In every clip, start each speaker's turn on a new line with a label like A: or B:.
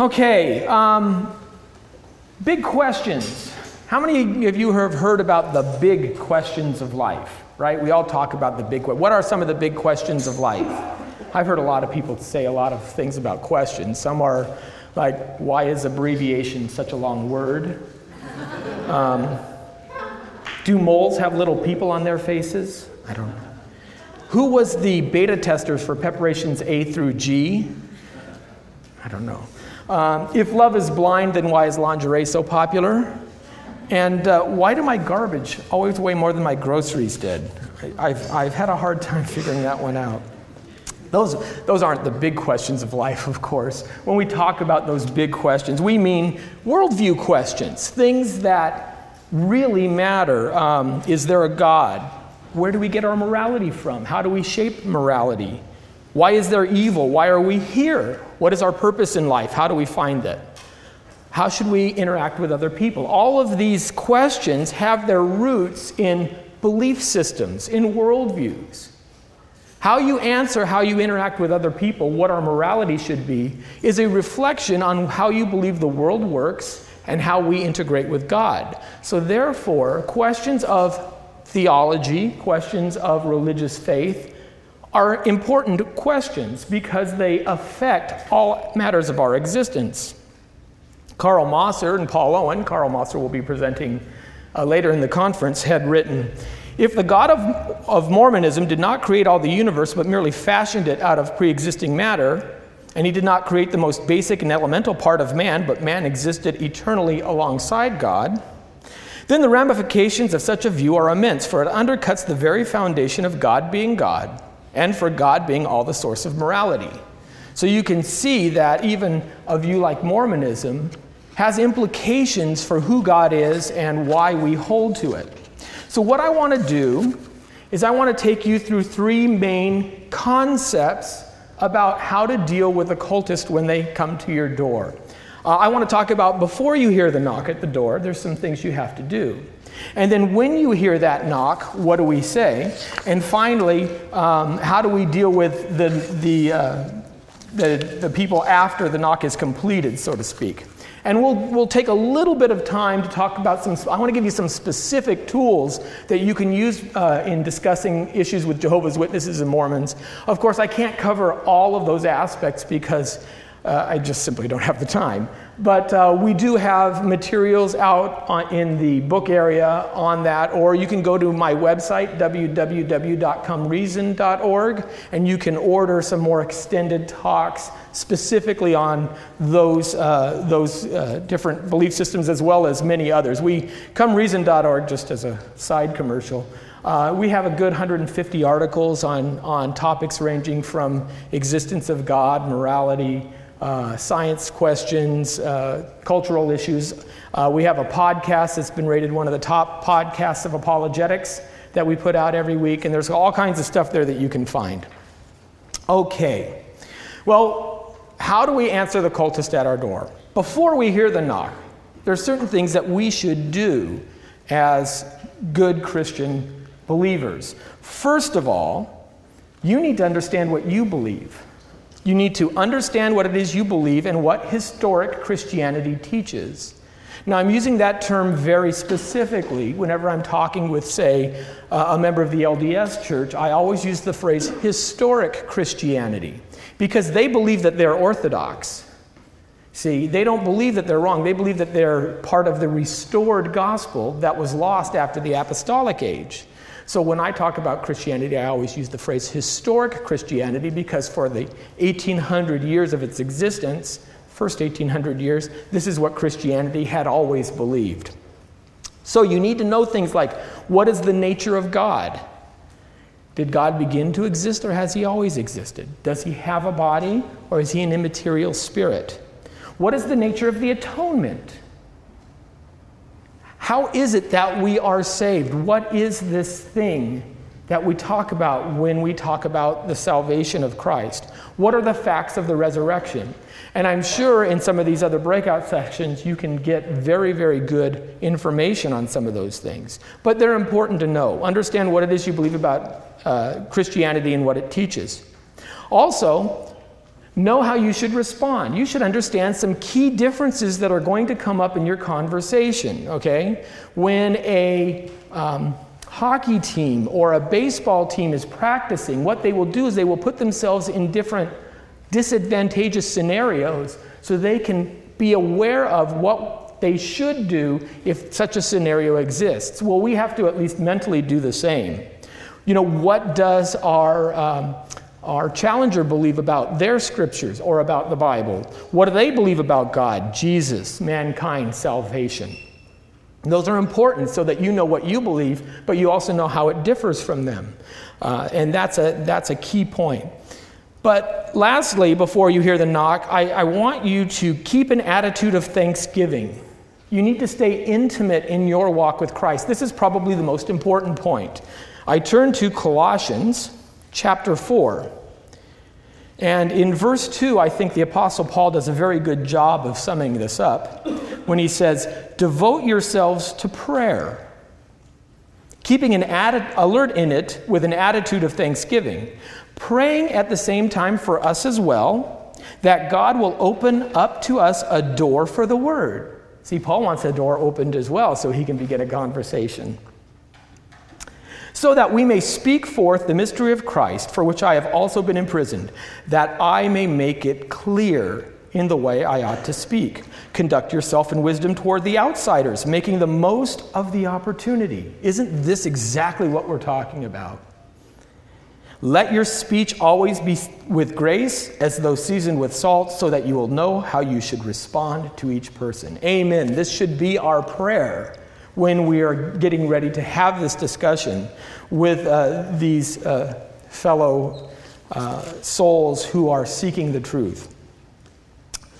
A: Okay, um, big questions. How many of you have heard about the big questions of life? Right? We all talk about the big. What are some of the big questions of life? I've heard a lot of people say a lot of things about questions. Some are like, why is abbreviation such a long word? Um, do moles have little people on their faces? I don't know. Who was the beta testers for preparations A through G? I don't know. Um, if love is blind, then why is lingerie so popular? And uh, why do my garbage always weigh more than my groceries did? I, have I've had a hard time figuring that one out. Those, those aren't the big questions of life, of course. When we talk about those big questions, we mean worldview questions, things that really matter. Um, is there a God? Where do we get our morality from? How do we shape morality? Why is there evil? Why are we here? What is our purpose in life? How do we find it? How should we interact with other people? All of these questions have their roots in belief systems, in worldviews. How you answer how you interact with other people, what our morality should be, is a reflection on how you believe the world works and how we integrate with God. So, therefore, questions of theology, questions of religious faith, are important questions because they affect all matters of our existence. Carl Mosser and Paul Owen, Carl Mosser will be presenting uh, later in the conference, had written If the God of, of Mormonism did not create all the universe but merely fashioned it out of pre existing matter, and he did not create the most basic and elemental part of man, but man existed eternally alongside God, then the ramifications of such a view are immense, for it undercuts the very foundation of God being God and for God being all the source of morality. So you can see that even a view like Mormonism has implications for who God is and why we hold to it. So, what I want to do is I want to take you through three main concepts about how to deal with a cultist when they come to your door. Uh, I want to talk about before you hear the knock at the door, there's some things you have to do. And then when you hear that knock, what do we say? And finally, um, how do we deal with the, the, uh, the, the people after the knock is completed, so to speak? And we'll, we'll take a little bit of time to talk about some, I want to give you some specific tools that you can use uh, in discussing issues with Jehovah's Witnesses and Mormons. Of course, I can't cover all of those aspects because uh, I just simply don't have the time. But uh, we do have materials out on, in the book area on that, or you can go to my website, www.comereason.org, and you can order some more extended talks specifically on those, uh, those uh, different belief systems as well as many others. We, comereason.org, just as a side commercial, uh, we have a good 150 articles on, on topics ranging from existence of God, morality, uh, science questions, uh, cultural issues. Uh, we have a podcast that's been rated one of the top podcasts of apologetics that we put out every week, and there's all kinds of stuff there that you can find. Okay, well, how do we answer the cultist at our door? Before we hear the knock, there are certain things that we should do as good Christian believers. First of all, you need to understand what you believe. You need to understand what it is you believe and what historic Christianity teaches. Now, I'm using that term very specifically whenever I'm talking with, say, uh, a member of the LDS church. I always use the phrase historic Christianity because they believe that they're orthodox. See, they don't believe that they're wrong. They believe that they're part of the restored gospel that was lost after the apostolic age. So when I talk about Christianity, I always use the phrase historic Christianity because for the 1800 years of its existence, first 1800 years, this is what Christianity had always believed. So you need to know things like what is the nature of God? Did God begin to exist or has he always existed? Does he have a body or is he an immaterial spirit? What is the nature of the atonement? How is it that we are saved? What is this thing that we talk about when we talk about the salvation of Christ? What are the facts of the resurrection? And I'm sure in some of these other breakout sections, you can get very, very good information on some of those things. But they're important to know. Understand what it is you believe about uh, Christianity and what it teaches. Also, know how you should respond. You should understand some key differences that are going to come up in your conversation, okay? When a um, hockey team or a baseball team is practicing, what they will do is they will put themselves in different disadvantageous scenarios so they can be aware of what they should do if such a scenario exists. Well, we have to at least mentally do the same. You know, what does our um, our challenger believe about their scriptures or about the Bible? What do they believe about God, Jesus, mankind, salvation? those are important so that you know what you believe, but you also know how it differs from them. Uh, and that's a, that's a key point. But lastly, before you hear the knock, I, I want you to keep an attitude of thanksgiving. You need to stay intimate in your walk with Christ. This is probably the most important point. I turn to Colossians chapter 4. And in verse 2, I think the Apostle Paul does a very good job of summing this up when he says, Devote yourselves to prayer, keeping an alert in it with an attitude of thanksgiving, praying at the same time for us as well, that God will open up to us a door for the word. See, Paul wants a door opened as well so he can begin a conversation so that we may speak forth the mystery of Christ, for which I have also been imprisoned, that I may make it clear in the way I ought to speak. Conduct yourself in wisdom toward the outsiders, making the most of the opportunity. Isn't this exactly what we're talking about? Let your speech always be with grace, as though seasoned with salt, so that you will know how you should respond to each person. Amen. This should be our prayer when we are getting ready to have this discussion with uh, these uh, fellow uh, souls who are seeking the truth.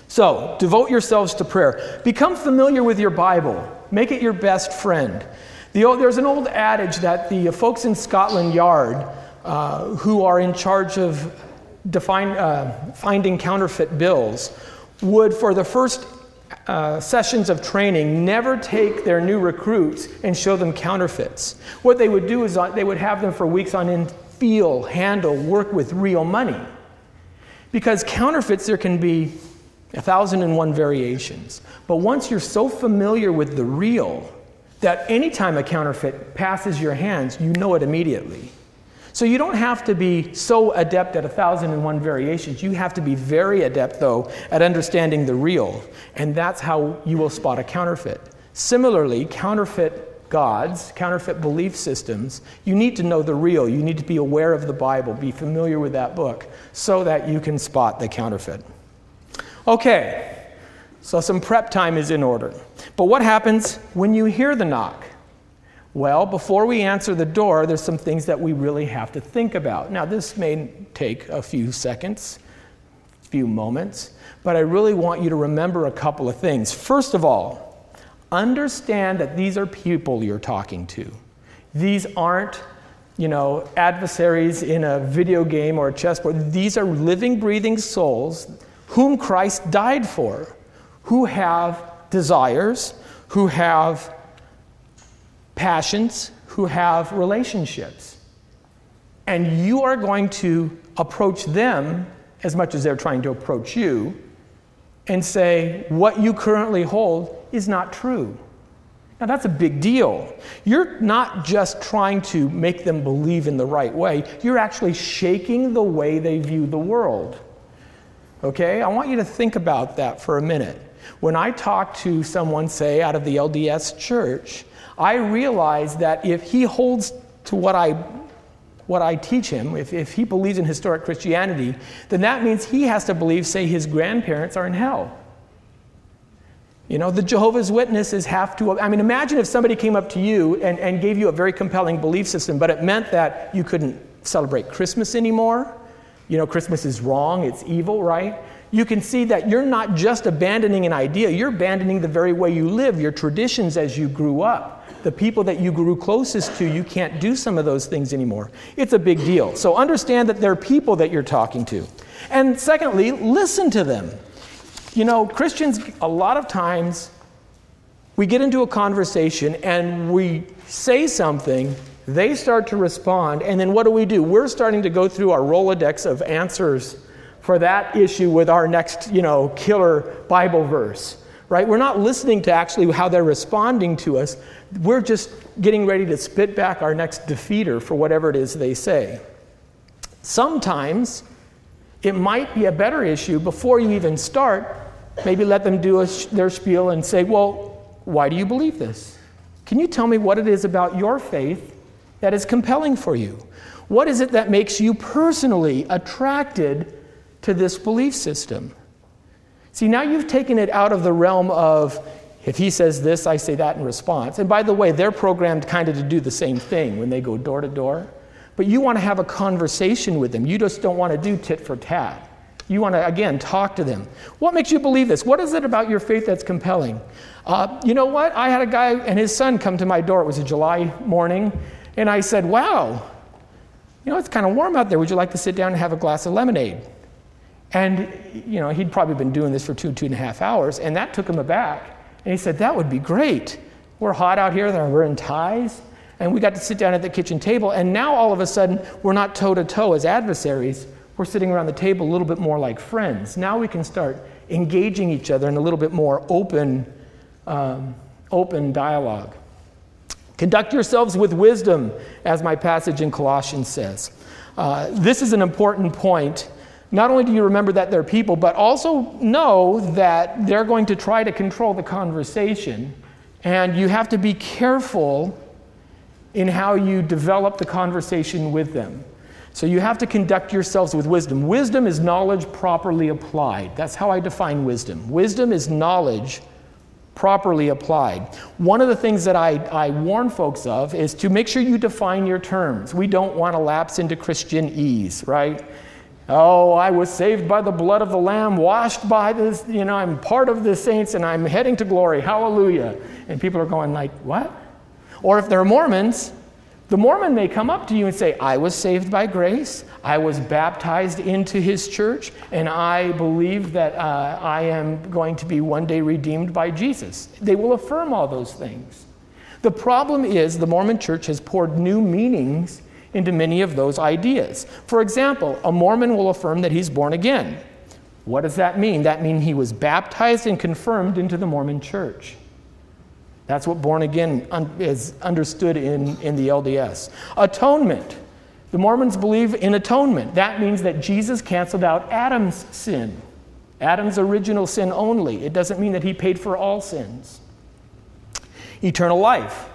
A: So, devote yourselves to prayer. Become familiar with your Bible, make it your best friend. The, there's an old adage that the folks in Scotland Yard uh, who are in charge of define, uh, finding counterfeit bills would, for the first uh, sessions of training never take their new recruits and show them counterfeits. What they would do is uh, they would have them for weeks on end feel, handle, work with real money. Because counterfeits, there can be a thousand and one variations. But once you're so familiar with the real, that anytime a counterfeit passes your hands, you know it immediately. So you don't have to be so adept at a thousand and one variations. You have to be very adept, though, at understanding the real. And that's how you will spot a counterfeit. Similarly, counterfeit gods, counterfeit belief systems, you need to know the real. You need to be aware of the Bible, be familiar with that book, so that you can spot the counterfeit. Okay, so some prep time is in order. But what happens when you hear the knock? Well, before we answer the door, there's some things that we really have to think about. Now, this may take a few seconds, a few moments, but I really want you to remember a couple of things. First of all, understand that these are people you're talking to. These aren't, you know, adversaries in a video game or a chessboard. These are living, breathing souls whom Christ died for, who have desires, who have passions, who have relationships. And you are going to approach them as much as they're trying to approach you and say, what you currently hold is not true. Now, that's a big deal. You're not just trying to make them believe in the right way, you're actually shaking the way they view the world. Okay? I want you to think about that for a minute. When I talk to someone, say, out of the LDS church, I realize that if he holds to what I, what I teach him, if, if he believes in historic Christianity, then that means he has to believe, say, his grandparents are in hell. You know, the Jehovah's Witnesses have to. I mean, imagine if somebody came up to you and, and gave you a very compelling belief system, but it meant that you couldn't celebrate Christmas anymore. You know, Christmas is wrong, it's evil, right? you can see that you're not just abandoning an idea, you're abandoning the very way you live, your traditions as you grew up. The people that you grew closest to, you can't do some of those things anymore. It's a big deal. So understand that there are people that you're talking to. And secondly, listen to them. You know, Christians, a lot of times, we get into a conversation and we say something, they start to respond, and then what do we do? We're starting to go through our Rolodex of answers for that issue with our next, you know, killer Bible verse, right? We're not listening to actually how they're responding to us. We're just getting ready to spit back our next defeater for whatever it is they say. Sometimes it might be a better issue before you even start. Maybe let them do a, their spiel and say, Well, why do you believe this? Can you tell me what it is about your faith that is compelling for you? What is it that makes you personally attracted to this belief system? See, now you've taken it out of the realm of if he says this, I say that in response. And by the way, they're programmed kind of to do the same thing when they go door to door. But you want to have a conversation with them. You just don't want to do tit for tat. You want to, again, talk to them. What makes you believe this? What is it about your faith that's compelling? Uh, you know what? I had a guy and his son come to my door. It was a July morning. And I said, Wow, you know, it's kind of warm out there. Would you like to sit down and have a glass of lemonade? And, you know, he'd probably been doing this for two, two and a half hours. And that took him aback. And he said, That would be great. We're hot out here, we're in ties and we got to sit down at the kitchen table. And now all of a sudden, we're not toe to toe as adversaries. We're sitting around the table a little bit more like friends. Now we can start engaging each other in a little bit more open, um, open dialogue. Conduct yourselves with wisdom, as my passage in Colossians says. Uh, this is an important point. Not only do you remember that they're people, but also know that they're going to try to control the conversation. And you have to be careful in how you develop the conversation with them. So you have to conduct yourselves with wisdom. Wisdom is knowledge properly applied. That's how I define wisdom. Wisdom is knowledge properly applied. One of the things that I, I warn folks of is to make sure you define your terms. We don't want to lapse into Christianese, right? Oh, I was saved by the blood of the Lamb, washed by this, you know, I'm part of the saints and I'm heading to glory. Hallelujah. And people are going like, what? Or if they're Mormons, the Mormon may come up to you and say, I was saved by grace, I was baptized into his church, and I believe that uh, I am going to be one day redeemed by Jesus. They will affirm all those things. The problem is the Mormon church has poured new meanings into many of those ideas. For example, a Mormon will affirm that he's born again. What does that mean? That means he was baptized and confirmed into the Mormon church. That's what born again un- is understood in, in the LDS. Atonement. The Mormons believe in atonement. That means that Jesus canceled out Adam's sin, Adam's original sin only. It doesn't mean that he paid for all sins. Eternal life.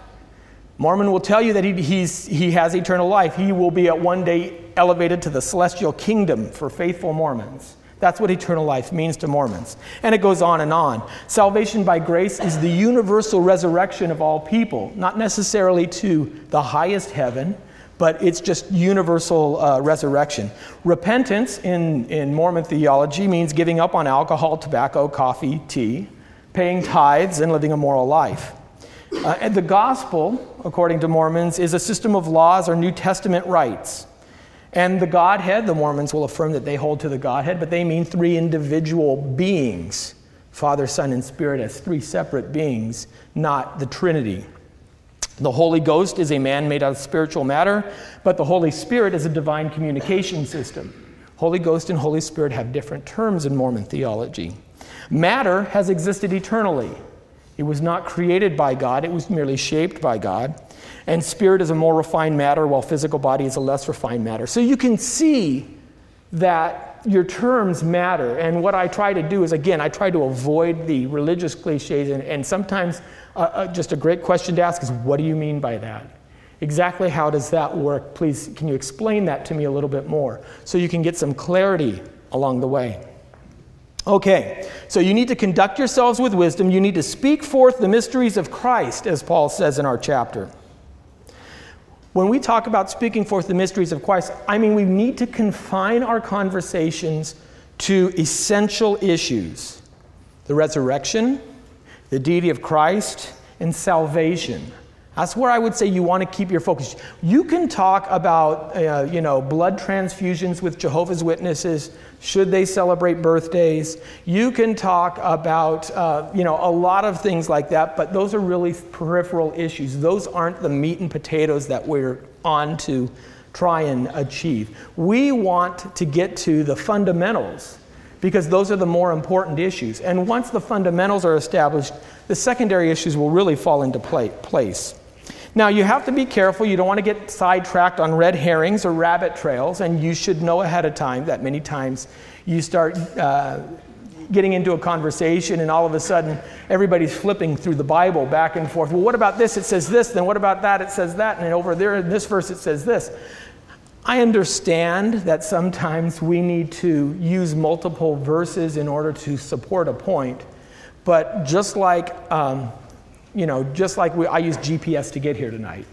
A: Mormon will tell you that he, he has eternal life. He will be at one day elevated to the celestial kingdom for faithful Mormons. That's what eternal life means to Mormons. And it goes on and on. Salvation by grace is the universal resurrection of all people, not necessarily to the highest heaven, but it's just universal uh, resurrection. Repentance in, in Mormon theology means giving up on alcohol, tobacco, coffee, tea, paying tithes, and living a moral life. Uh, and the gospel, according to Mormons, is a system of laws or New Testament rites and the Godhead, the Mormons will affirm that they hold to the Godhead, but they mean three individual beings Father, Son, and Spirit as three separate beings, not the Trinity. The Holy Ghost is a man made out of spiritual matter, but the Holy Spirit is a divine communication system. Holy Ghost and Holy Spirit have different terms in Mormon theology. Matter has existed eternally. It was not created by God, it was merely shaped by God. And spirit is a more refined matter, while physical body is a less refined matter. So you can see that your terms matter. And what I try to do is, again, I try to avoid the religious cliches. And, and sometimes uh, uh, just a great question to ask is, what do you mean by that? Exactly how does that work? Please, can you explain that to me a little bit more so you can get some clarity along the way? Okay, so you need to conduct yourselves with wisdom. You need to speak forth the mysteries of Christ, as Paul says in our chapter. When we talk about speaking forth the mysteries of Christ, I mean we need to confine our conversations to essential issues the resurrection, the deity of Christ, and salvation. That's where I would say you want to keep your focus. You can talk about, uh, you know, blood transfusions with Jehovah's Witnesses. Should they celebrate birthdays? You can talk about, uh, you know, a lot of things like that. But those are really peripheral issues. Those aren't the meat and potatoes that we're on to try and achieve. We want to get to the fundamentals because those are the more important issues. And once the fundamentals are established, the secondary issues will really fall into place. Now, you have to be careful. You don't want to get sidetracked on red herrings or rabbit trails, and you should know ahead of time that many times you start uh, getting into a conversation, and all of a sudden everybody's flipping through the Bible back and forth. Well, what about this? It says this. Then what about that? It says that. And over there in this verse, it says this. I understand that sometimes we need to use multiple verses in order to support a point, but just like um, you know, just like we, I use GPS to get here tonight.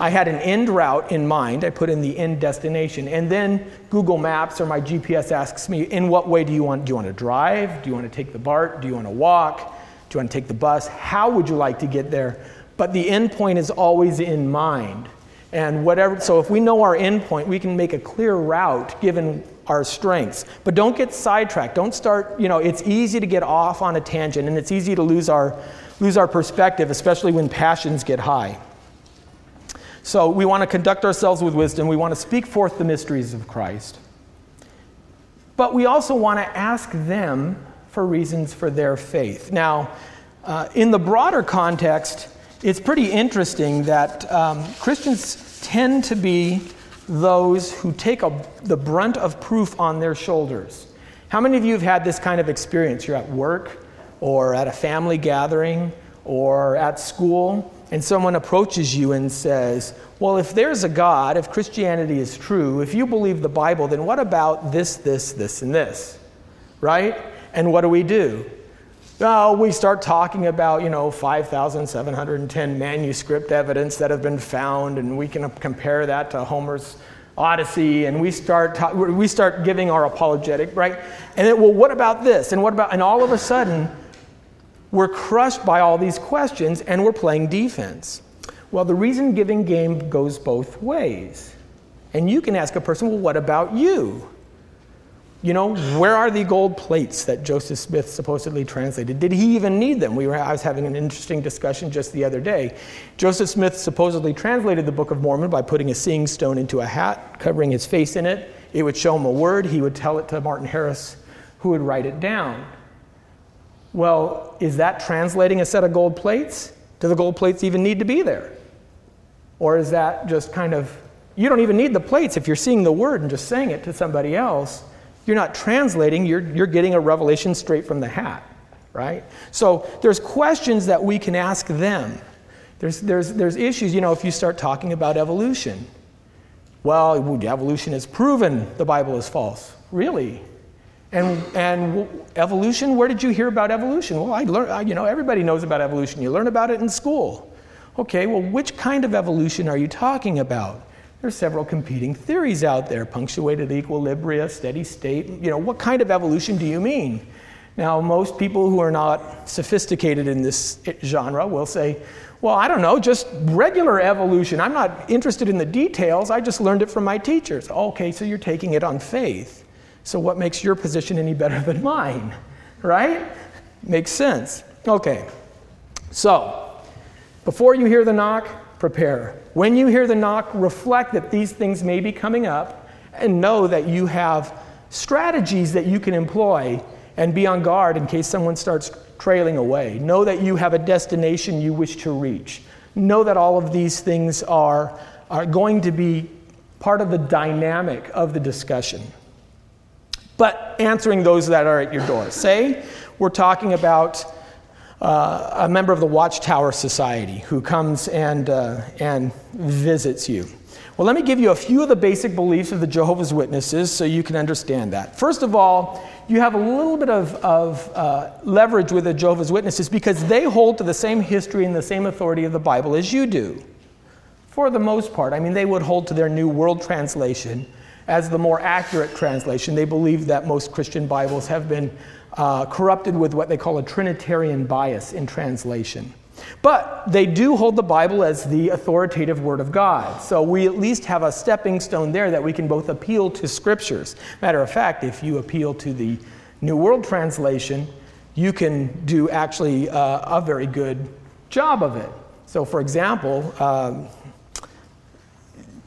A: I had an end route in mind. I put in the end destination. And then Google Maps or my GPS asks me, in what way do you want? Do you want to drive? Do you want to take the BART? Do you want to walk? Do you want to take the bus? How would you like to get there? But the end point is always in mind. And whatever, so if we know our end point, we can make a clear route given our strengths. But don't get sidetracked. Don't start, you know, it's easy to get off on a tangent and it's easy to lose our lose our perspective, especially when passions get high. So we want to conduct ourselves with wisdom. We want to speak forth the mysteries of Christ. But we also want to ask them for reasons for their faith. Now, uh, in the broader context, it's pretty interesting that um, Christians tend to be those who take a, the brunt of proof on their shoulders. How many of you have had this kind of experience? You're at work or at a family gathering or at school, and someone approaches you and says, Well, if there's a God, if Christianity is true, if you believe the Bible, then what about this, this, this, and this? Right? And what do we do? Well, we start talking about, you know, 5,710 manuscript evidence that have been found, and we can compare that to Homer's Odyssey, and we start, ta- we start giving our apologetic, right? And then, well, what about this? And what about, and all of a sudden, we're crushed by all these questions and we're playing defense. Well, the reason giving game goes both ways. And you can ask a person, well, what about you? You know, where are the gold plates that Joseph Smith supposedly translated? Did he even need them? We were, I was having an interesting discussion just the other day. Joseph Smith supposedly translated the Book of Mormon by putting a seeing stone into a hat, covering his face in it. It would show him a word. He would tell it to Martin Harris, who would write it down. Well, is that translating a set of gold plates? Do the gold plates even need to be there? Or is that just kind of, you don't even need the plates if you're seeing the word and just saying it to somebody else. You're not translating, you're, you're getting a revelation straight from the hat, right? So there's questions that we can ask them. There's, there's, there's issues, you know, if you start talking about evolution. Well, evolution is proven the Bible is false. Really? And, and evolution, where did you hear about evolution? Well, I learned, you know, everybody knows about evolution. You learn about it in school. Okay, well, which kind of evolution are you talking about? There's several competing theories out there punctuated equilibria, steady state. You know, what kind of evolution do you mean? Now, most people who are not sophisticated in this genre will say, well, I don't know, just regular evolution. I'm not interested in the details. I just learned it from my teachers. Okay, so you're taking it on faith. So, what makes your position any better than mine? Right? Makes sense. Okay. So, before you hear the knock, prepare. When you hear the knock, reflect that these things may be coming up and know that you have strategies that you can employ and be on guard in case someone starts trailing away. Know that you have a destination you wish to reach. Know that all of these things are, are going to be part of the dynamic of the discussion but answering those that are at your door. Say, we're talking about uh, a member of the Watchtower Society who comes and, uh, and visits you. Well, let me give you a few of the basic beliefs of the Jehovah's Witnesses so you can understand that. First of all, you have a little bit of, of uh, leverage with the Jehovah's Witnesses because they hold to the same history and the same authority of the Bible as you do. For the most part, I mean, they would hold to their New World Translation as the more accurate translation. They believe that most Christian Bibles have been uh, corrupted with what they call a Trinitarian bias in translation. But they do hold the Bible as the authoritative Word of God. So we at least have a stepping stone there that we can both appeal to Scriptures. Matter of fact, if you appeal to the New World Translation, you can do actually uh, a very good job of it. So, for example, um,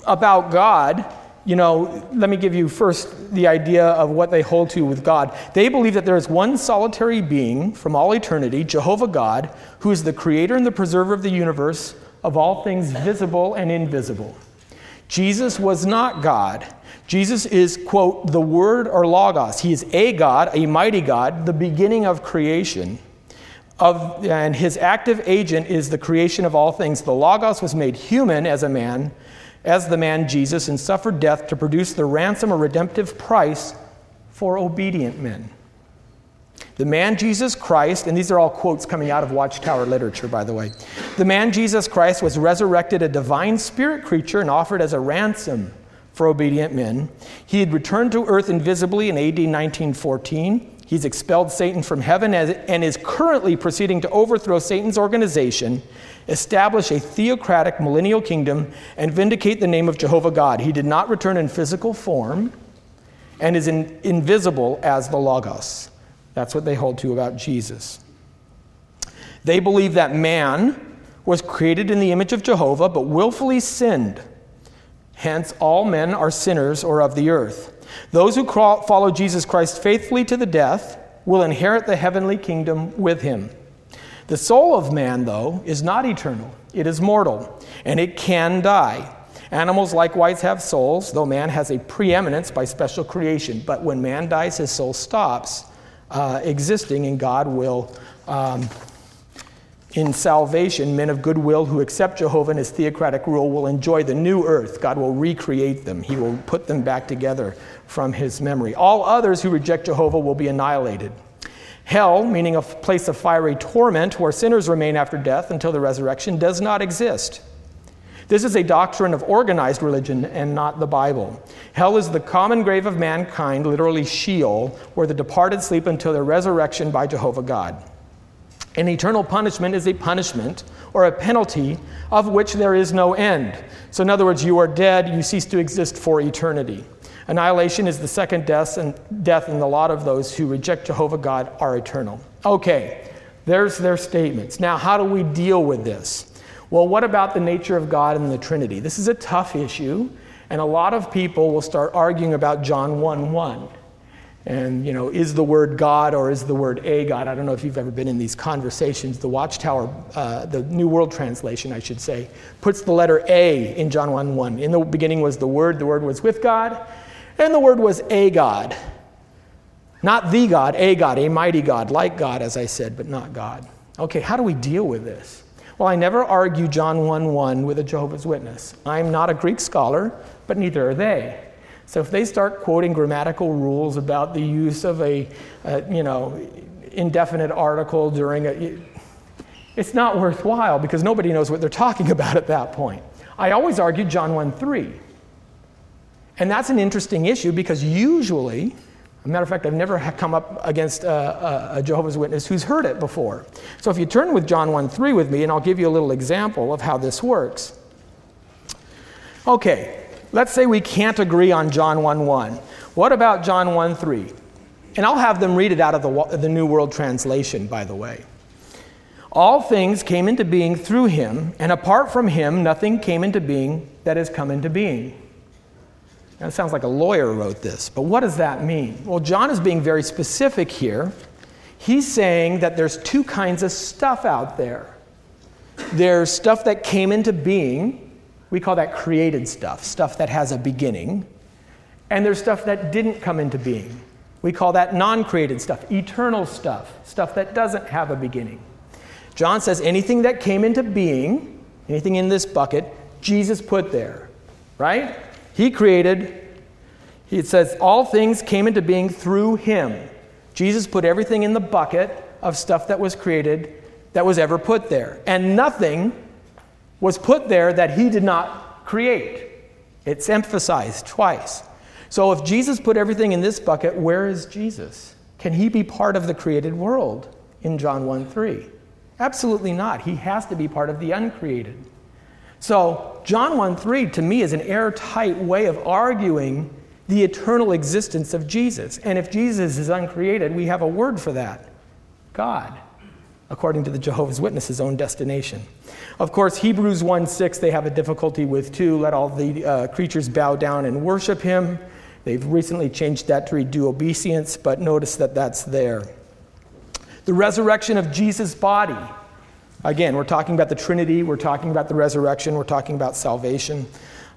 A: about God, you know, let me give you first the idea of what they hold to with God. They believe that there is one solitary being from all eternity, Jehovah God, who is the creator and the preserver of the universe, of all things visible and invisible. Jesus was not God. Jesus is, quote, the Word or Logos. He is a God, a mighty God, the beginning of creation. Of, and his active agent is the creation of all things. The Logos was made human as a man as the man Jesus and suffered death to produce the ransom or redemptive price for obedient men. The man Jesus Christ, and these are all quotes coming out of Watchtower literature, by the way. The man Jesus Christ was resurrected a divine spirit creature and offered as a ransom for obedient men. He had returned to earth invisibly in AD 1914. He's expelled Satan from heaven and is currently proceeding to overthrow Satan's organization establish a theocratic millennial kingdom, and vindicate the name of Jehovah God. He did not return in physical form and is in, invisible as the Logos. That's what they hold to about Jesus. They believe that man was created in the image of Jehovah, but willfully sinned. Hence, all men are sinners or of the earth. Those who follow Jesus Christ faithfully to the death will inherit the heavenly kingdom with him. The soul of man, though, is not eternal, it is mortal, and it can die. Animals likewise have souls, though man has a preeminence by special creation. But when man dies, his soul stops uh, existing, and God will, um, in salvation, men of goodwill who accept Jehovah and his theocratic rule will enjoy the new earth. God will recreate them, he will put them back together from his memory. All others who reject Jehovah will be annihilated. Hell, meaning a place of fiery torment where sinners remain after death until the resurrection, does not exist. This is a doctrine of organized religion and not the Bible. Hell is the common grave of mankind, literally Sheol, where the departed sleep until their resurrection by Jehovah God. An eternal punishment is a punishment or a penalty of which there is no end. So, in other words, you are dead, you cease to exist for eternity. Annihilation is the second death, and death, and the lot of those who reject Jehovah God are eternal. Okay, there's their statements. Now, how do we deal with this? Well, what about the nature of God and the Trinity? This is a tough issue, and a lot of people will start arguing about John 1 1. And, you know, is the word God or is the word a God? I don't know if you've ever been in these conversations. The Watchtower, uh, the New World Translation, I should say, puts the letter A in John 1 1. In the beginning was the Word, the Word was with God, and the word was a God. Not the God, a God, a mighty God, like God, as I said, but not God. Okay, how do we deal with this? Well, I never argue John 1 1 with a Jehovah's Witness. I'm not a Greek scholar, but neither are they. So if they start quoting grammatical rules about the use of a, a you know, indefinite article during a, it's not worthwhile because nobody knows what they're talking about at that point. I always argue John 1 3. And that's an interesting issue because usually, a matter of fact, I've never come up against a, a, Jehovah's Witness who's heard it before. So if you turn with John 1 3 with me, and I'll give you a little example of how this works. Okay, let's say we can't agree on John 1 1. What about John 1 3? And I'll have them read it out of the, the New World Translation, by the way. All things came into being through him, and apart from him, nothing came into being that has come into being. That sounds like a lawyer wrote this, but what does that mean? Well, John is being very specific here. He's saying that there's two kinds of stuff out there. There's stuff that came into being, we call that created stuff, stuff that has a beginning. And there's stuff that didn't come into being. We call that non created stuff, eternal stuff, stuff that doesn't have a beginning. John says anything that came into being, anything in this bucket, Jesus put there, right? He created, it says, all things came into being through him. Jesus put everything in the bucket of stuff that was created that was ever put there. And nothing was put there that he did not create. It's emphasized twice. So if Jesus put everything in this bucket, where is Jesus? Can he be part of the created world in John 1 3? Absolutely not. He has to be part of the uncreated. So, John 1 3 to me is an airtight way of arguing the eternal existence of Jesus. And if Jesus is uncreated, we have a word for that God. according to the Jehovah's Witnesses' own destination. Of course, Hebrews 1 6, they have a difficulty with too. Let all the uh, creatures bow down and worship him. They've recently changed that to read obeisance, but notice that that's there. The resurrection of Jesus' body. Again, we're talking about the Trinity, we're talking about the resurrection, we're talking about salvation.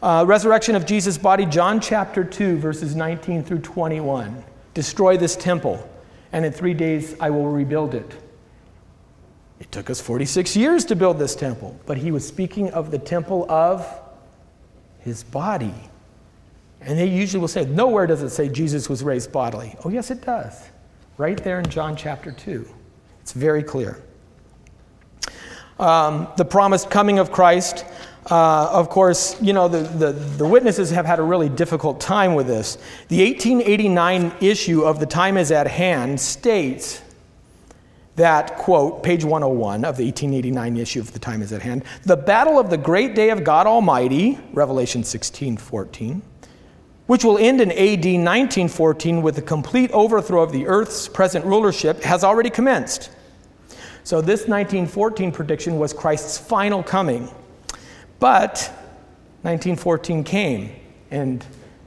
A: Uh, resurrection of Jesus' body, John chapter 2, verses 19 through 21. Destroy this temple, and in three days I will rebuild it. It took us 46 years to build this temple, but he was speaking of the temple of his body. And they usually will say, nowhere does it say Jesus was raised bodily. Oh, yes, it does. Right there in John chapter 2. It's very clear. Um, the promised coming of Christ. Uh, of course, you know, the, the, the, witnesses have had a really difficult time with this. The 1889 issue of The Time is at Hand states that, quote, page 101 of the 1889 issue of The Time is at Hand, the battle of the great day of God Almighty, Revelation 16 14, which will end in AD 1914 with the complete overthrow of the earth's present rulership, has already commenced. So, this 1914 prediction was Christ's final coming. But 1914 came, and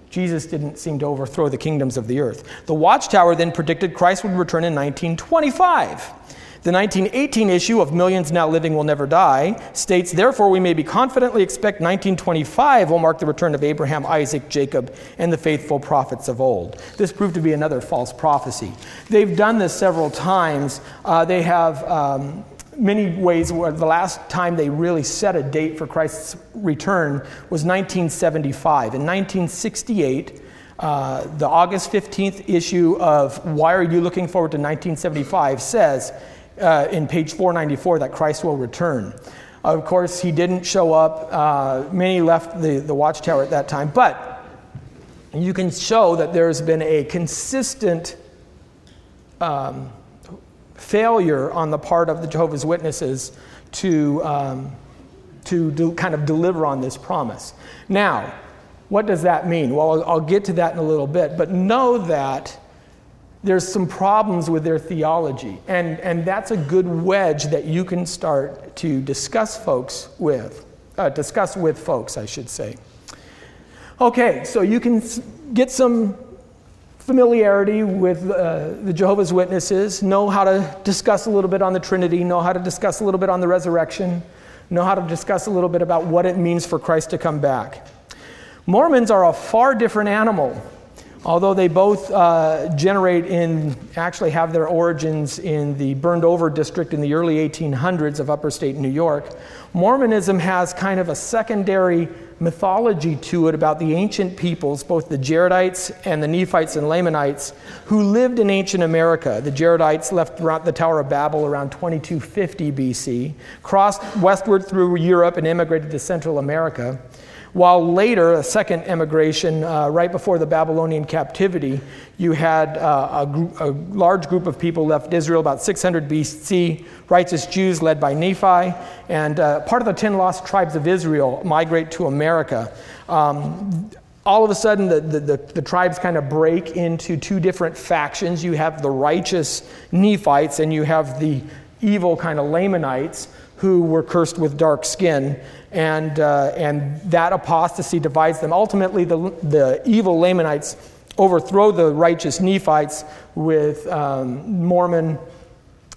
A: Jesus didn't seem to overthrow the kingdoms of the earth. The Watchtower then predicted Christ would return in 1925. The 1918 issue of Millions Now Living Will Never Die states, Therefore, we may be confidently expect 1925 will mark the return of Abraham, Isaac, Jacob, and the faithful prophets of old. This proved to be another false prophecy. They've done this several times. Uh, they have. Um, many ways where the last time they really set a date for Christ's return was 1975. In 1968, uh, the August 15th issue of Why Are You Looking Forward to 1975 says uh, in page 494 that Christ will return. Of course, he didn't show up. Uh, many left the, the watchtower at that time. But you can show that there's been a consistent um, failure on the part of the Jehovah's Witnesses to, um, to do, kind of deliver on this promise. Now, what does that mean? Well, I'll, I'll get to that in a little bit, but know that there's some problems with their theology, and, and that's a good wedge that you can start to discuss folks with, uh, discuss with folks, I should say. Okay, so you can get some familiarity with uh, the Jehovah's Witnesses, know how to discuss a little bit on the Trinity, know how to discuss a little bit on the resurrection, know how to discuss a little bit about what it means for Christ to come back. Mormons are a far different animal. Although they both uh, generate in, actually have their origins in the burned over district in the early 1800s of upper state New York, Mormonism has kind of a secondary mythology to it about the ancient peoples, both the Jaredites and the Nephites and Lamanites, who lived in ancient America. The Jaredites left the Tower of Babel around 2250 BC, crossed westward through Europe, and immigrated to Central America. While later, a second emigration, uh, right before the Babylonian captivity, you had uh, a, a, large group of people left Israel about 600 BC, righteous Jews led by Nephi, and uh, part of the 10 lost tribes of Israel migrate to America. Um, all of a sudden, the, the, the, the tribes kind of break into two different factions. You have the righteous Nephites, and you have the evil kind of Lamanites who were cursed with dark skin and, uh, and that apostasy divides them. Ultimately, the, the evil Lamanites overthrow the righteous Nephites with um, Mormon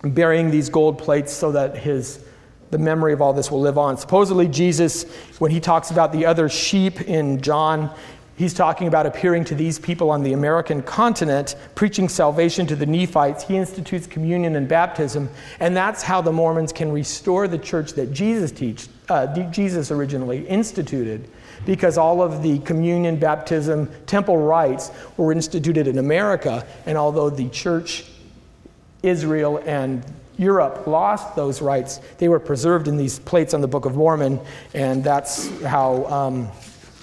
A: burying these gold plates so that his the memory of all this will live on. Supposedly, Jesus, when he talks about the other sheep in John, He's talking about appearing to these people on the American continent, preaching salvation to the Nephites. He institutes communion and baptism, and that's how the Mormons can restore the church that Jesus teach, uh, Jesus originally instituted, because all of the communion, baptism, temple rites were instituted in America, and although the church, Israel, and Europe lost those rights, they were preserved in these plates on the Book of Mormon, and that's how. Um,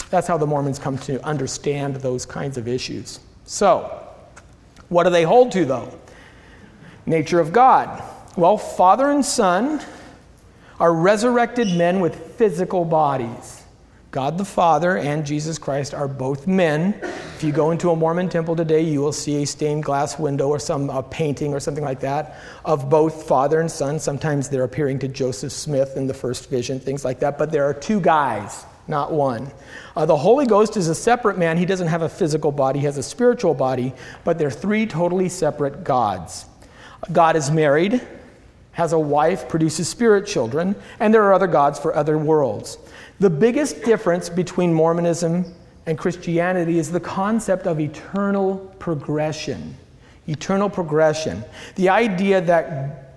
A: that's how the Mormons come to understand those kinds of issues. So, what do they hold to, though? Nature of God. Well, Father and Son are resurrected men with physical bodies. God the Father and Jesus Christ are both men. If you go into a Mormon temple today, you will see a stained glass window or some a painting or something like that of both Father and Son. Sometimes they're appearing to Joseph Smith in the first vision, things like that. But there are two guys, not one. Uh, the Holy Ghost is a separate man. He doesn't have a physical body, he has a spiritual body, but they're three totally separate gods. God is married, has a wife, produces spirit children, and there are other gods for other worlds. The biggest difference between Mormonism and Christianity is the concept of eternal progression. Eternal progression. The idea that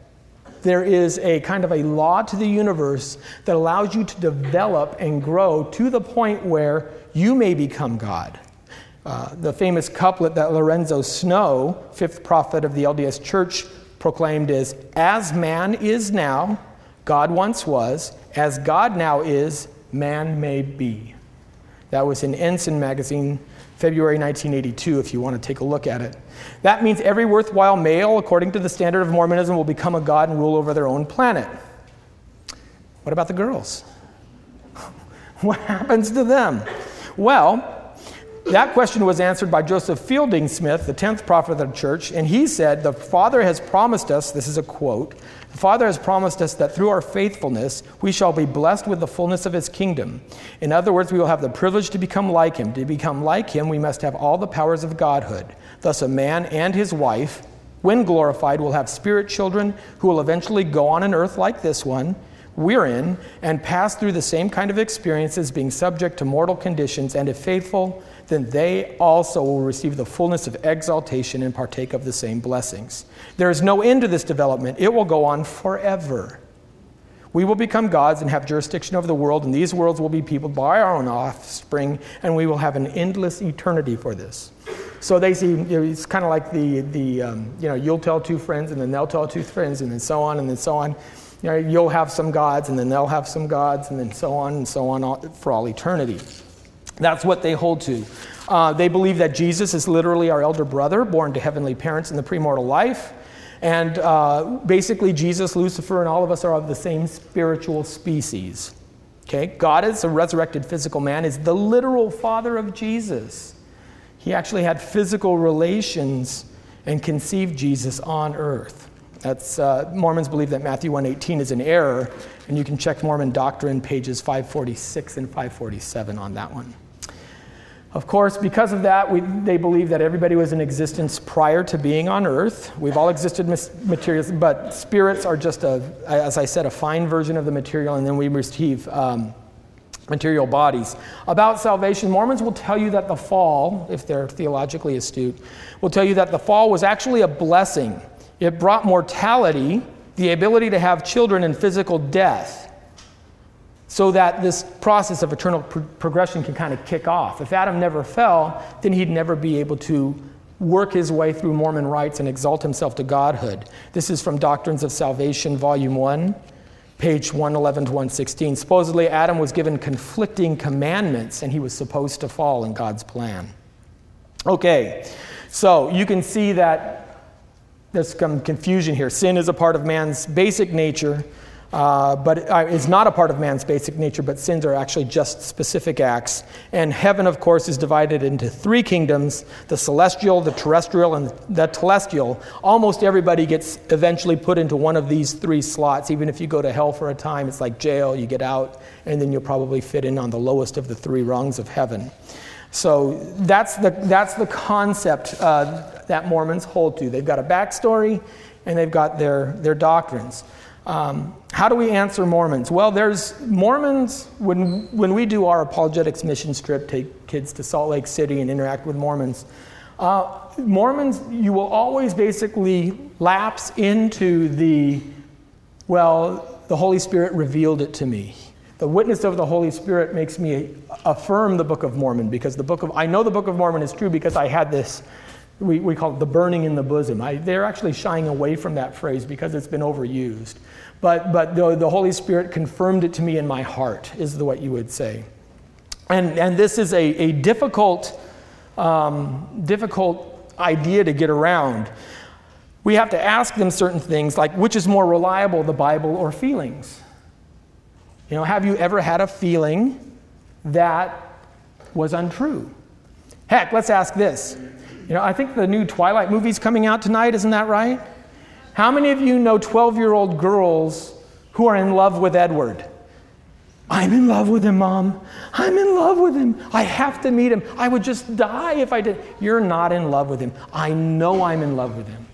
A: there is a kind of a law to the universe that allows you to develop and grow to the point where you may become God. Uh, the famous couplet that Lorenzo Snow, fifth prophet of the LDS Church, proclaimed is As man is now, God once was, as God now is, man may be. That was in Ensign magazine, February 1982, if you want to take a look at it. That means every worthwhile male, according to the standard of Mormonism, will become a god and rule over their own planet. What about the girls? what happens to them? Well, that question was answered by Joseph Fielding Smith, the 10th prophet of the church, and he said, The Father has promised us, this is a quote, the Father has promised us that through our faithfulness we shall be blessed with the fullness of his kingdom. In other words, we will have the privilege to become like him. To become like him, we must have all the powers of godhood. Thus, a man and his wife, when glorified, will have spirit children who will eventually go on an earth like this one we're in and pass through the same kind of experiences, being subject to mortal conditions, and if faithful, then they also will receive the fullness of exaltation and partake of the same blessings. There is no end to this development, it will go on forever. We will become gods and have jurisdiction over the world, and these worlds will be peopled by our own offspring, and we will have an endless eternity for this. So they see, you know, it's kind of like the, the um, you know, you'll tell two friends, and then they'll tell two friends, and then so on, and then so on. You know, you'll have some gods, and then they'll have some gods, and then so on and so on for all eternity. That's what they hold to. Uh, they believe that Jesus is literally our elder brother, born to heavenly parents in the premortal life. And uh, basically, Jesus, Lucifer, and all of us are of the same spiritual species. Okay? God is a resurrected physical man, is the literal father of Jesus. He actually had physical relations and conceived Jesus on earth. That's, uh, Mormons believe that Matthew 1:18 is an error, and you can check Mormon doctrine pages 546 and 547 on that one. Of course, because of that, we, they believe that everybody was in existence prior to being on earth. We've all existed materials, but spirits are just a, as I said, a fine version of the material, and then we receive um, material bodies. About salvation, Mormons will tell you that the fall, if they're theologically astute, will tell you that the fall was actually a blessing. It brought mortality, the ability to have children, and physical death so that this process of eternal pro- progression can kind of kick off. If Adam never fell, then he'd never be able to work his way through Mormon rites and exalt himself to godhood. This is from Doctrines of Salvation, Volume 1, page 111 to 116. Supposedly, Adam was given conflicting commandments and he was supposed to fall in God's plan. Okay, so you can see that there's some confusion here. Sin is a part of man's basic nature uh, but uh, is not a part of man's basic nature, but sins are actually just specific acts. And heaven, of course, is divided into three kingdoms the celestial, the terrestrial, and the telestial. Almost everybody gets eventually put into one of these three slots. Even if you go to hell for a time, it's like jail, you get out, and then you'll probably fit in on the lowest of the three rungs of heaven. So that's the, that's the concept uh, that Mormons hold to. They've got a backstory and they've got their, their doctrines. Um, how do we answer Mormons? Well, there's Mormons, when, when we do our apologetics mission trip, take kids to Salt Lake City and interact with Mormons, uh, Mormons, you will always basically lapse into the, well, the Holy Spirit revealed it to me. The witness of the Holy Spirit makes me affirm the Book of Mormon because the Book of, I know the Book of Mormon is true because I had this we, we call it the burning in the bosom. I, they're actually shying away from that phrase because it's been overused. But, but the, the Holy Spirit confirmed it to me in my heart, is what you would say. And, and this is a, a difficult, um, difficult idea to get around. We have to ask them certain things like which is more reliable, the Bible or feelings? You know, have you ever had a feeling that was untrue. Heck, let's ask this. You know, I think the new Twilight movie's coming out tonight, isn't that right? How many of you know 12 year old girls who are in love with Edward? I'm in love with him, Mom. I'm in love with him. I have to meet him. I would just die if I did. You're not in love with him. I know I'm in love with him.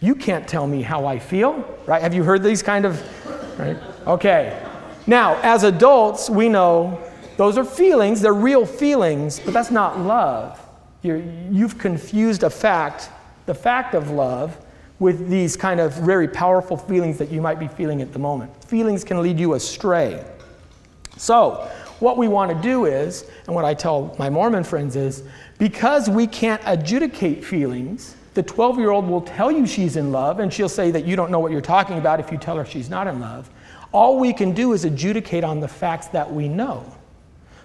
A: You can't tell me how I feel, right? Have you heard these kind of, right? Okay. Now, as adults, we know those are feelings, they're real feelings, but that's not love. you you've confused a fact, the fact of love, with these kind of very powerful feelings that you might be feeling at the moment. Feelings can lead you astray. So, what we want to do is, and what I tell my Mormon friends is, because we can't adjudicate feelings, the 12 year old will tell you she's in love, and she'll say that you don't know what you're talking about if you tell her she's not in love. All we can do is adjudicate on the facts that we know.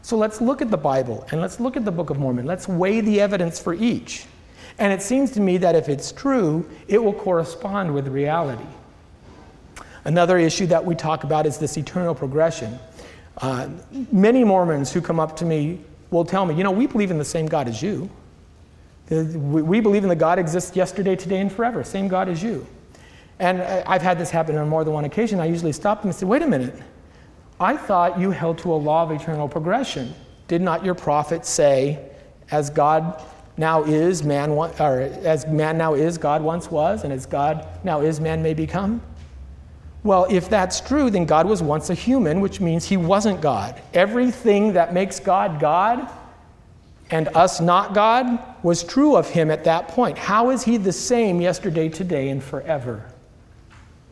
A: So let's look at the Bible and let's look at the Book of Mormon. Let's weigh the evidence for each. And it seems to me that if it's true, it will correspond with reality. Another issue that we talk about is this eternal progression. Uh, many Mormons who come up to me will tell me, you know, we believe in the same God as you. We believe in the God exists yesterday, today, and forever, same God as you. And I've had this happen on more than one occasion. I usually stop them and say, wait a minute. I thought you held to a law of eternal progression. Did not your prophet say, as God now is, man, or as man now is, God once was, and as God now is, man may become? Well, if that's true, then God was once a human, which means he wasn't God. Everything that makes God God and us not God was true of him at that point. How is he the same yesterday, today, and forever?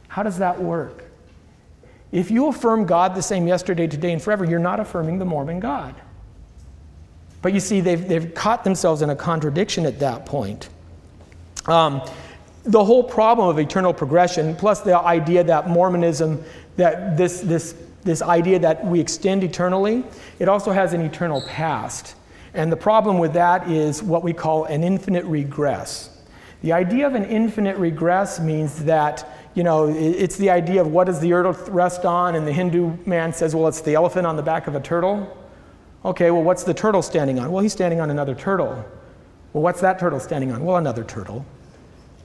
A: How does that work? If you affirm God the same yesterday, today, and forever, you're not affirming the Mormon God. But you see, they've, they've caught themselves in a contradiction at that point. Um, the whole problem of eternal progression, plus the idea that Mormonism, that this, this, this idea that we extend eternally, it also has an eternal past. And the problem with that is what we call an infinite regress. The idea of an infinite regress means that, you know, it's the idea of what does the earth rest on, and the Hindu man says, well, it's the elephant on the back of a turtle. Okay, well, what's the turtle standing on? Well, he's standing on another turtle. Well, what's that turtle standing on? Well, another turtle.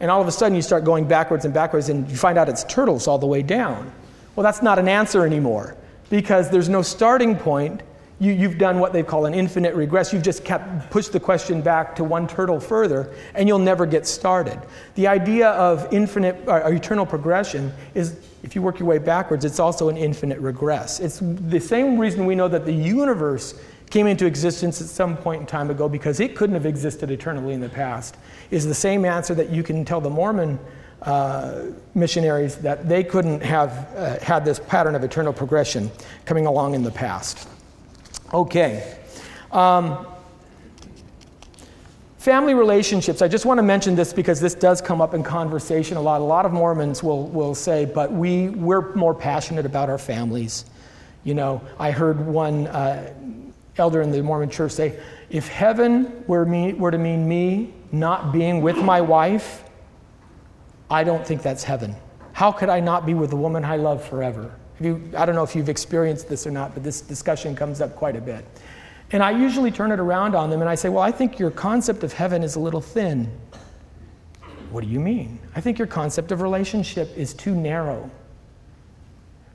A: And all of a sudden, you start going backwards and backwards, and you find out it's turtles all the way down. Well, that's not an answer anymore because there's no starting point. You, have done what they call an infinite regress. You've just kept pushed the question back to one turtle further, and you'll never get started. The idea of infinite or eternal progression is if you work your way backwards, it's also an infinite regress. It's the same reason we know that the universe came into existence at some point in time ago because it couldn't have existed eternally in the past is the same answer that you can tell the Mormon uh, missionaries that they couldn't have uh, had this pattern of eternal progression coming along in the past. Okay. Um, family relationships. I just want to mention this because this does come up in conversation a lot. A lot of Mormons will, will say, but we, we're more passionate about our families. You know, I heard one uh, elder in the Mormon church say, if heaven were, me, were to mean me not being with my wife, I don't think that's heaven. How could I not be with the woman I love forever? You, I don't know if you've experienced this or not, but this discussion comes up quite a bit. And I usually turn it around on them and I say, Well, I think your concept of heaven is a little thin. What do you mean? I think your concept of relationship is too narrow.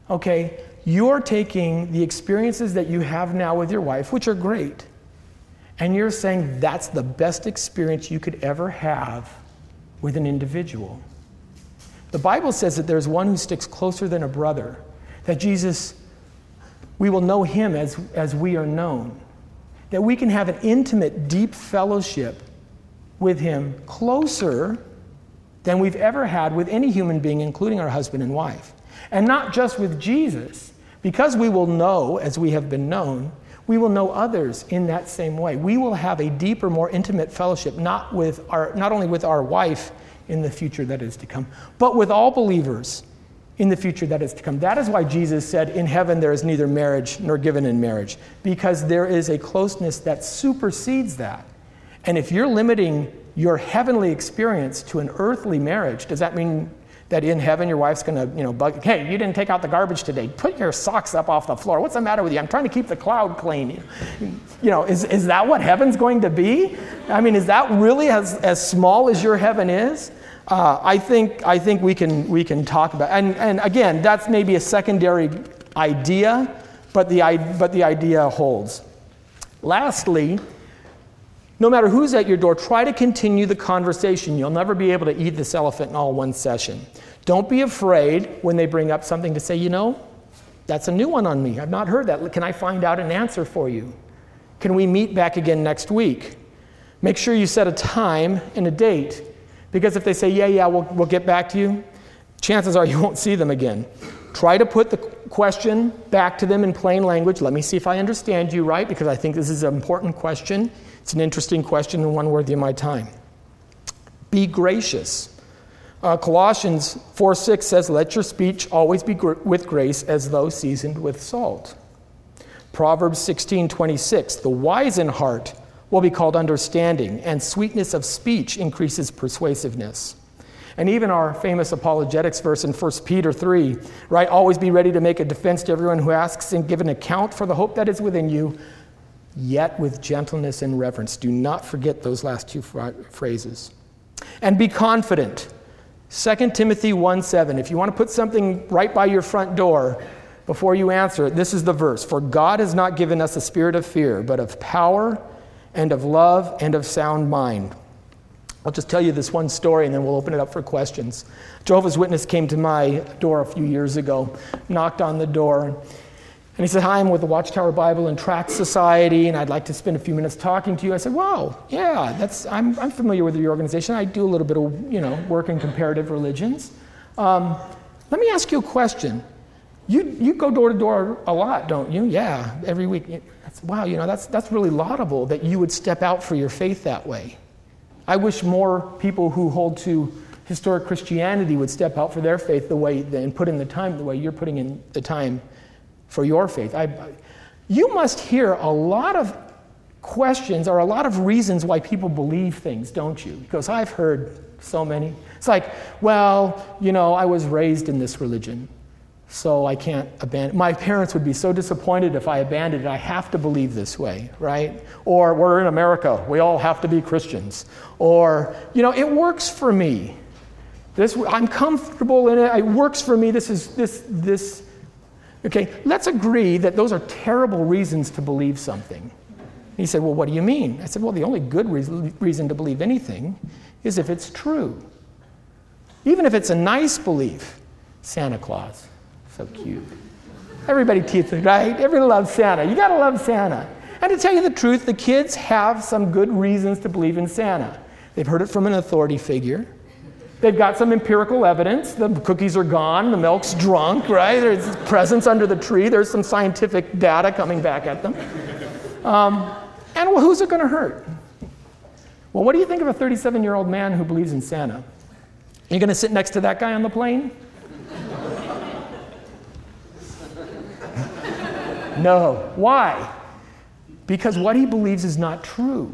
A: Okay, you're taking the experiences that you have now with your wife, which are great, and you're saying that's the best experience you could ever have with an individual. The Bible says that there's one who sticks closer than a brother, that Jesus, we will know him as, as we are known, that we can have an intimate, deep fellowship with him closer than we've ever had with any human being, including our husband and wife. And not just with Jesus, because we will know as we have been known, we will know others in that same way. We will have a deeper, more intimate fellowship, not, with our, not only with our wife in the future that is to come, but with all believers in the future that is to come. That is why Jesus said, In heaven there is neither marriage nor given in marriage, because there is a closeness that supersedes that. And if you're limiting your heavenly experience to an earthly marriage, does that mean that in heaven your wife's going to, you know, bug, hey, you didn't take out the garbage today. Put your socks up off the floor. What's the matter with you? I'm trying to keep the cloud clean. You know, is, is that what heaven's going to be? I mean, is that really as, as small as your heaven is? Uh, I, think, I think we can, we can talk about and, and again, that's maybe a secondary idea, but the, but the idea holds. Lastly, no matter who's at your door, try to continue the conversation. You'll never be able to eat this elephant in all one session. Don't be afraid when they bring up something to say, you know, that's a new one on me. I've not heard that. Can I find out an answer for you? Can we meet back again next week? Make sure you set a time and a date. Because if they say, yeah, yeah, we'll, we'll get back to you, chances are you won't see them again. Try to put the question back to them in plain language. Let me see if I understand you right, because I think this is an important question. It's an interesting question and one worthy of my time. Be gracious. Uh, Colossians 4 6 says, Let your speech always be gr- with grace as though seasoned with salt. Proverbs 16 26, The wise in heart will be called understanding, and sweetness of speech increases persuasiveness. And even our famous apologetics verse in 1 Peter 3, right? Always be ready to make a defense to everyone who asks and give an account for the hope that is within you, yet with gentleness and reverence. Do not forget those last two phrases. And be confident. 2 Timothy 1 7. If you want to put something right by your front door before you answer it, this is the verse For God has not given us a spirit of fear, but of power and of love and of sound mind. I'll just tell you this one story and then we'll open it up for questions. Jehovah's Witness came to my door a few years ago, knocked on the door. And he said, Hi, I'm with the Watchtower Bible and Tract Society, and I'd like to spend a few minutes talking to you. I said, Wow, yeah, that's, I'm, I'm familiar with your organization. I do a little bit of you know, work in comparative religions. Um, let me ask you a question. You, you go door to door a lot, don't you? Yeah, every week. That's, wow, you know, that's, that's really laudable that you would step out for your faith that way. I wish more people who hold to historic Christianity would step out for their faith the way and put in the time the way you're putting in the time for your faith. I, you must hear a lot of questions or a lot of reasons why people believe things, don't you? Because I've heard so many. It's like, well, you know, I was raised in this religion, so I can't abandon. My parents would be so disappointed if I abandoned it. I have to believe this way, right? Or we're in America, we all have to be Christians. Or, you know, it works for me. This, I'm comfortable in it. It works for me. This is this this Okay, let's agree that those are terrible reasons to believe something. He said, Well, what do you mean? I said, Well, the only good reason to believe anything is if it's true. Even if it's a nice belief. Santa Claus, so cute. Everybody teaches, right? Everybody loves Santa. You gotta love Santa. And to tell you the truth, the kids have some good reasons to believe in Santa. They've heard it from an authority figure. They've got some empirical evidence. The cookies are gone, the milk's drunk, right? There's presents under the tree. There's some scientific data coming back at them. Um, and well, who's it going to hurt? Well, what do you think of a 37 year old man who believes in Santa? Are you going to sit next to that guy on the plane? No. Why? Because what he believes is not true,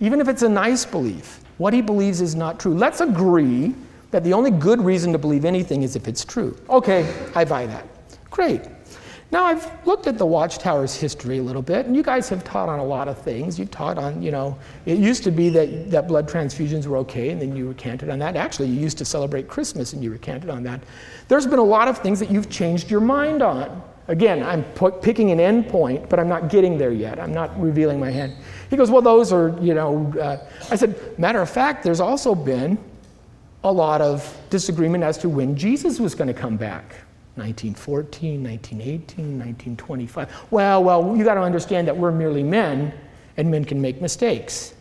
A: even if it's a nice belief what he believes is not true. Let's agree that the only good reason to believe anything is if it's true. Okay, I buy that. Great. Now, I've looked at the Watchtower's history a little bit, and you guys have taught on a lot of things. You've taught on, you know, it used to be that, that blood transfusions were okay, and then you recanted on that. Actually, you used to celebrate Christmas, and you recanted on that. There's been a lot of things that you've changed your mind on. Again, I'm picking an end point, but I'm not getting there yet. I'm not revealing my hand. He goes, Well, those are, you know. Uh, I said, Matter of fact, there's also been a lot of disagreement as to when Jesus was going to come back. 1914, 1918, 1925. Well, well, you got to understand that we're merely men and men can make mistakes.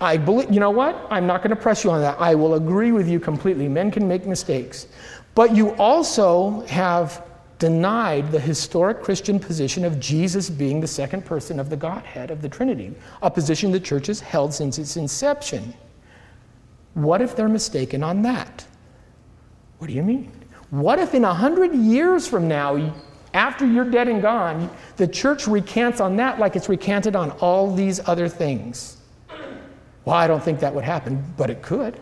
A: I believe, you know what? I'm not going to press you on that. I will agree with you completely. Men can make mistakes. But you also have denied the historic Christian position of Jesus being the second person of the Godhead of the Trinity, a position the church has held since its inception. What if they're mistaken on that? What do you mean? What if in a hundred years from now, after you're dead and gone, the church recants on that like it's recanted on all these other things? Well, I don't think that would happen, but it could.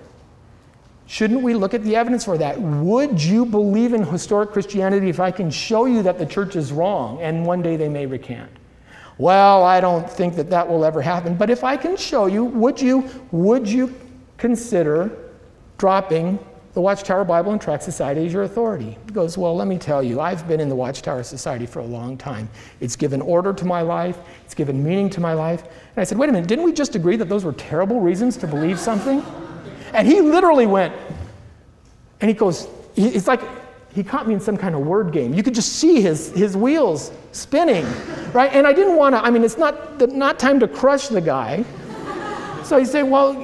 A: Shouldn't we look at the evidence for that? Would you believe in historic Christianity if I can show you that the church is wrong and one day they may recant? Well, I don't think that that will ever happen. But if I can show you, would you, would you consider dropping the Watchtower Bible and Tract Society as your authority? He goes, Well, let me tell you, I've been in the Watchtower Society for a long time. It's given order to my life, it's given meaning to my life. And I said, Wait a minute, didn't we just agree that those were terrible reasons to believe something? And he literally went, and he goes, It's like he caught me in some kind of word game. You could just see his, his wheels spinning, right? And I didn't want to, I mean, it's not, not time to crush the guy. So he said, Well,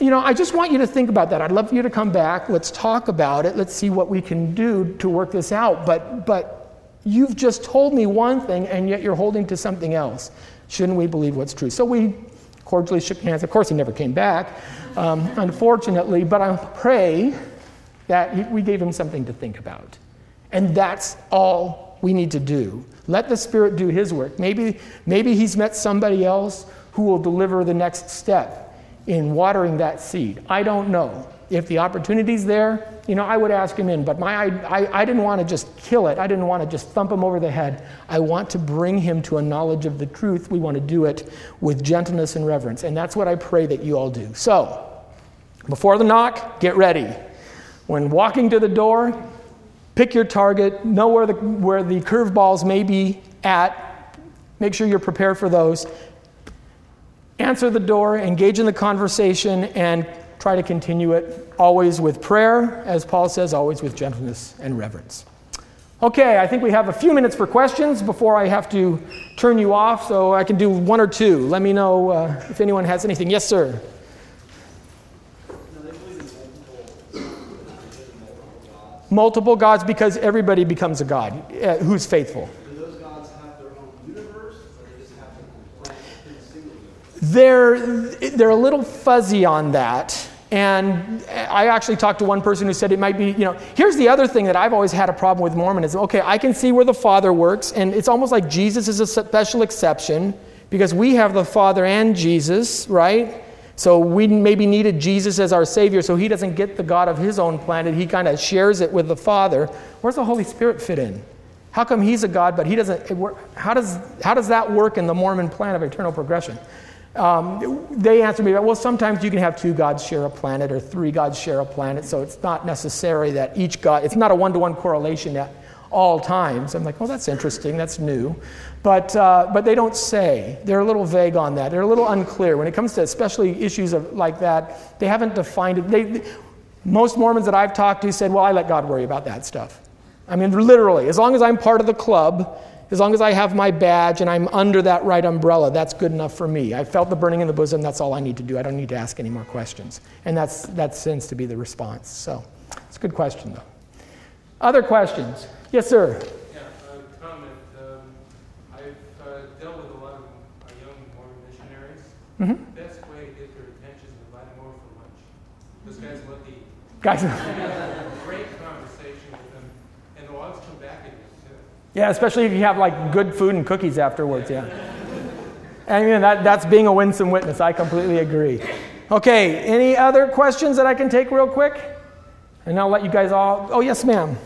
A: you know, I just want you to think about that. I'd love for you to come back. Let's talk about it. Let's see what we can do to work this out. But, but you've just told me one thing, and yet you're holding to something else. Shouldn't we believe what's true? So we cordially shook hands. Of course, he never came back, um, unfortunately, but I pray that we gave him something to think about. And that's all we need to do. Let the Spirit do his work. Maybe, maybe he's met somebody else who will deliver the next step in watering that seed. I don't know. If the opportunity's there, you know, I would ask him in. But my, I, I, didn't want to just kill it. I didn't want to just thump him over the head. I want to bring him to a knowledge of the truth. We want to do it with gentleness and reverence. And that's what I pray that you all do. So, before the knock, get ready. When walking to the door, pick your target, know where the, where the curveballs may be at, make sure you're prepared for those. Answer the door, engage in the conversation, and try to continue it always with prayer, as Paul says, always with gentleness and reverence. Okay, I think we have a few minutes for questions before I have to turn you off, so I can do one or two. Let me know uh, if anyone has anything. Yes, sir. multiple gods because everybody becomes a god uh, who's faithful.
B: Do those gods have their own universe, or they just have to
A: They're, they're a little fuzzy on that. And I actually talked to one person who said it might be, you know, here's the other thing that I've always had a problem with Mormonism. Okay, I can see where the Father works, and it's almost like Jesus is a special exception because we have the Father and Jesus, right? So we maybe needed Jesus as our Savior so he doesn't get the God of his own planet. He kind of shares it with the Father. Where's the Holy Spirit fit in? How come he's a God, but he doesn't? How does, how does that work in the Mormon plan of eternal progression? Um, they answered me, well, sometimes you can have two gods share a planet or three gods share a planet, so it's not necessary that each God, it's not a one to one correlation at all times. I'm like, well, that's interesting, that's new. But, uh, but they don't say. They're a little vague on that. They're a little unclear. When it comes to especially issues of, like that, they haven't defined it. They, most Mormons that I've talked to said, well, I let God worry about that stuff. I mean, literally, as long as I'm part of the club, as long as I have my badge and I'm under that right umbrella, that's good enough for me. I felt the burning in the bosom, that's all I need to do. I don't need to ask any more questions. And that's, that seems to be the response. So it's a good question, though. Other questions? Yes, sir.
C: Yeah, uh, comment. Um, I've uh, dealt with a lot of uh, young Mormon missionaries. Mm-hmm. Best way to get their attention is invite them over for lunch. Those guys love to eat.
A: Guys,
C: great conversation with them, and they'll always come back again too.
A: Yeah, especially if you have like good food and cookies afterwards. Yeah. I mean, that, that's being a winsome witness. I completely agree. Okay, any other questions that I can take real quick? And I'll let you guys all. Oh, yes, ma'am.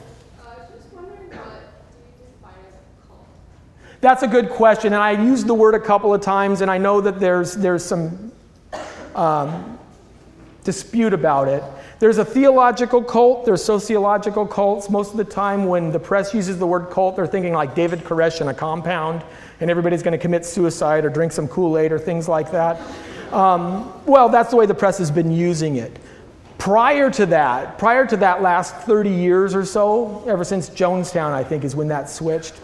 A: That's a good question, and I used the word a couple of times, and I know that there's, there's some um, dispute about it. There's a theological cult, there's sociological cults. Most of the time, when the press uses the word cult, they're thinking like David Koresh in a compound, and everybody's going to commit suicide or drink some Kool Aid or things like that. Um, well, that's the way the press has been using it. Prior to that, prior to that last 30 years or so, ever since Jonestown, I think, is when that switched.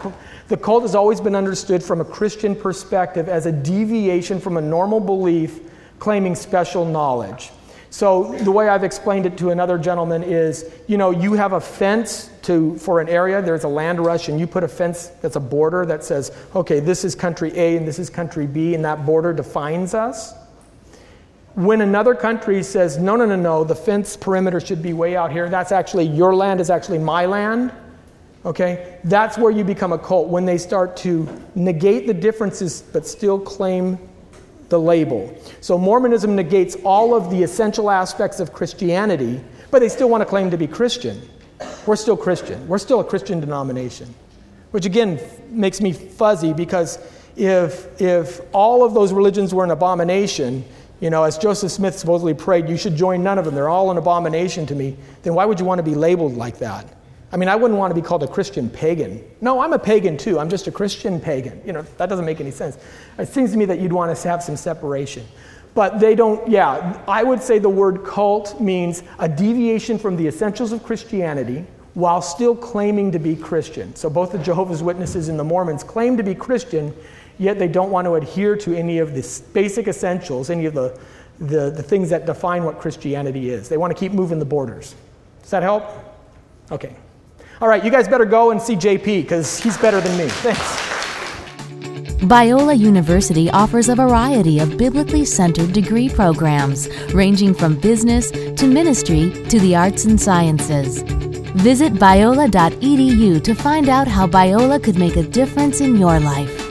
A: The cult has always been understood from a Christian perspective as a deviation from a normal belief claiming special knowledge. So the way I've explained it to another gentleman is, you know, you have a fence to for an area, there's a land rush and you put a fence that's a border that says, okay, this is country A and this is country B and that border defines us. When another country says, no, no, no, no, the fence perimeter should be way out here, that's actually your land is actually my land Okay? That's where you become a cult, when they start to negate the differences but still claim the label. So Mormonism negates all of the essential aspects of Christianity, but they still want to claim to be Christian. We're still Christian. We're still a Christian denomination, which again makes me fuzzy because if, if all of those religions were an abomination, you know, as Joseph Smith supposedly prayed, you should join none of them. They're all an abomination to me. Then why would you want to be labeled like that? I mean, I wouldn't want to be called a Christian pagan. No, I'm a pagan too. I'm just a Christian pagan. You know, that doesn't make any sense. It seems to me that you'd want to have some separation. But they don't, yeah, I would say the word cult means a deviation from the essentials of Christianity while still claiming to be Christian. So both the Jehovah's Witnesses and the Mormons claim to be Christian, yet they don't want to adhere to any of the basic essentials, any of the, the, the things that define what Christianity is. They want to keep moving the borders. Does that help? Okay. All right, you guys better go and see JP because he's better than me. Thanks.
D: Biola University offers a variety of biblically centered degree programs, ranging from business to ministry to the arts and sciences. Visit biola.edu to find out how Biola could make a difference in your life.